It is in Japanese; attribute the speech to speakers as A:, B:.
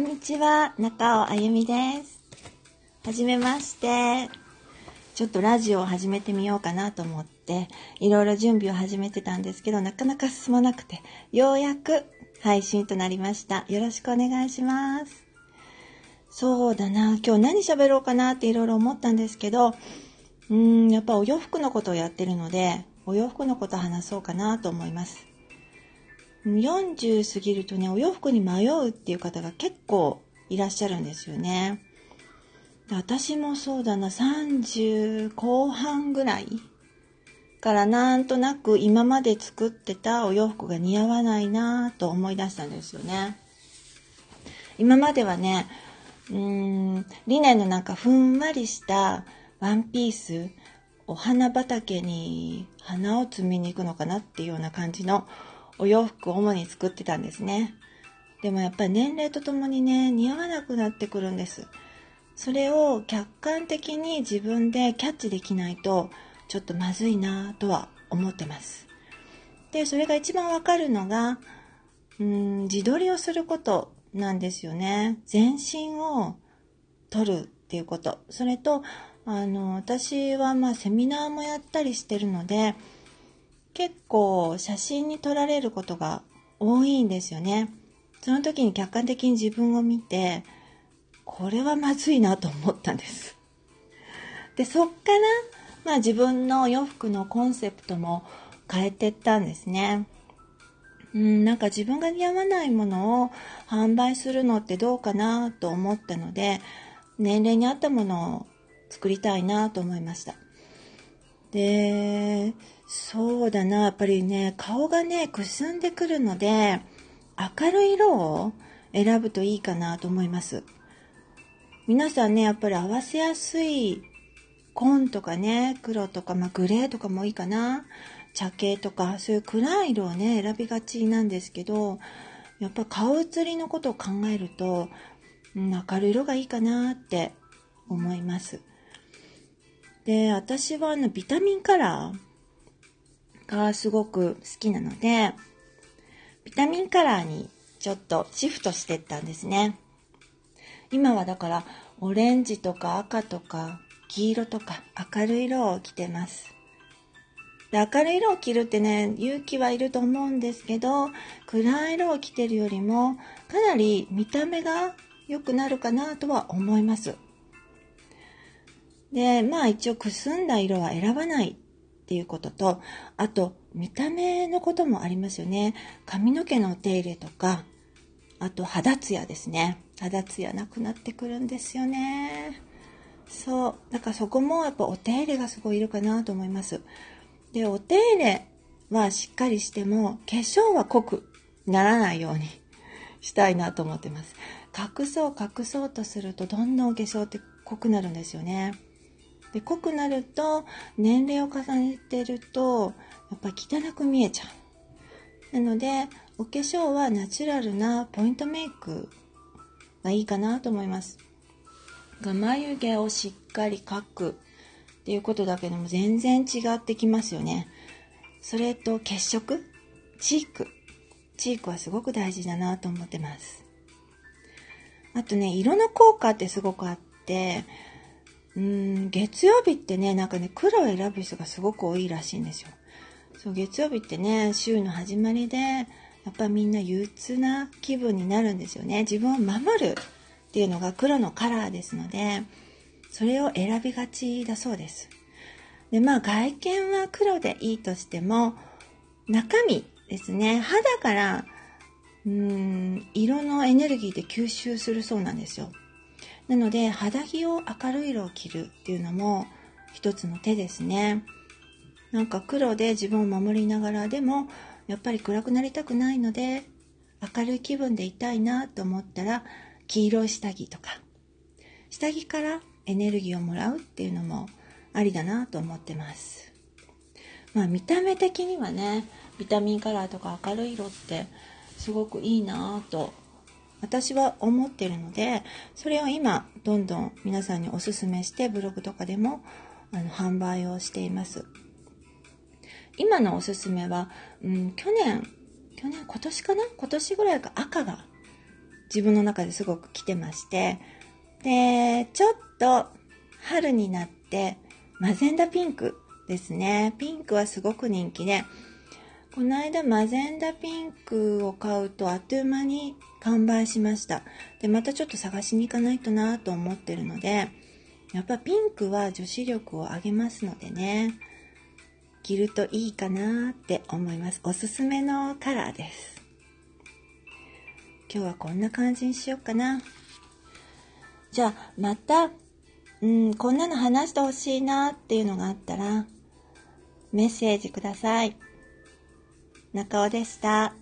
A: んにちは、中尾あゆみです。はじめまして。ちょっとラジオを始めてみようかなと思って、いろいろ準備を始めてたんですけど、なかなか進まなくて、ようやく配信となりました。よろしくお願いします。そうだな、今日何喋ろうかなっていろいろ思ったんですけど、うーん、やっぱお洋服のことをやってるので、お洋服のこと話そうかなと思います。40過ぎるとね、お洋服に迷うっていう方が結構いらっしゃるんですよね。私もそうだな、30後半ぐらいからなんとなく今まで作ってたお洋服が似合わないなと思い出したんですよね。今まではね、うーん、リネンのなんかふんわりしたワンピース、お花畑に花を摘みに行くのかなっていうような感じのお洋服を主に作ってたんですね。でもやっぱり年齢とともにね、似合わなくなってくるんです。それを客観的に自分でキャッチできないと、ちょっとまずいなとは思ってます。で、それが一番わかるのが、うん、自撮りをすることなんですよね。全身を撮るっていうこと。それと、あの、私はまあセミナーもやったりしてるので、結構写真に撮られることが多いんですよね。その時に客観的に自分を見て、これはまずいなと思ったんです。で、そっから、まあ自分の洋服のコンセプトも変えてったんですね。うん、なんか自分が似合わないものを販売するのってどうかなと思ったので、年齢に合ったものを作りたいなと思いました。で、そうだな、やっぱりね、顔がね、くすんでくるので、明るい色を選ぶといいかなと思います。皆さんね、やっぱり合わせやすい紺とかね、黒とか、まあ、グレーとかもいいかな。茶系とか、そういう暗い色をね、選びがちなんですけど、やっぱ顔写りのことを考えると、うん、明るい色がいいかなって思います。で、私はあの、ビタミンカラー、がすごく好きなので、ビタミンカラーにちょっとシフトしてったんですね。今はだからオレンジとか赤とか黄色とか明るい色を着てます。で明るい色を着るってね、勇気はいると思うんですけど、暗い色を着てるよりもかなり見た目が良くなるかなとは思います。で、まあ一応くすんだ色は選ばないっていうことと、あと、見た目のこともありますよね。髪の毛のお手入れとか、あと肌ツヤですね。肌ツヤなくなってくるんですよね。そう。だからそこもやっぱお手入れがすごいいるかなと思います。で、お手入れはしっかりしても、化粧は濃くならないように したいなと思ってます。隠そう隠そうとすると、どんどん化粧って濃くなるんですよね。で濃くなると年齢を重ねてるとやっぱ汚く見えちゃう。なのでお化粧はナチュラルなポイントメイクがいいかなと思います。が眉毛をしっかり描くっていうことだけでも全然違ってきますよね。それと血色？チーク。チークはすごく大事だなと思ってます。あとね色の効果ってすごくあってうん、月曜日ってね、なんかね、黒を選ぶ人がすごく多いらしいんですよ。そう、月曜日ってね、週の始まりで、やっぱみんな憂鬱な気分になるんですよね。自分を守るっていうのが黒のカラーですので、それを選びがちだそうです。で、まあ外見は黒でいいとしても、中身ですね、肌から、うん、色のエネルギーで吸収するそうなんですよ。なので肌着を明るい色を着るっていうのも一つの手ですね。なんか黒で自分を守りながらでもやっぱり暗くなりたくないので明るい気分でいたいなと思ったら黄色い下着とか下着からエネルギーをもらうっていうのもありだなと思ってます。まあ見た目的にはねビタミンカラーとか明るい色ってすごくいいなと私は思ってるのでそれを今どんどん皆さんにおすすめしてブログとかでもあの販売をしています今のおすすめは、うん、去年去年今年かな？今年ぐらいか赤が自分の中ですごく来てまして、で、ちょっと春になってマゼンダピンクですね。ピンクはすごく人気で、この間マゼンダピンクを買うとあっという間に完売しました。で、またちょっと探しに行かないとなと思ってるので、やっぱピンクは女子力を上げますのでね、着るといいかなって思います。おすすめのカラーです。今日はこんな感じにしようかな。じゃあ、また、うん、こんなの話してほしいなっていうのがあったら、メッセージください。中尾でした。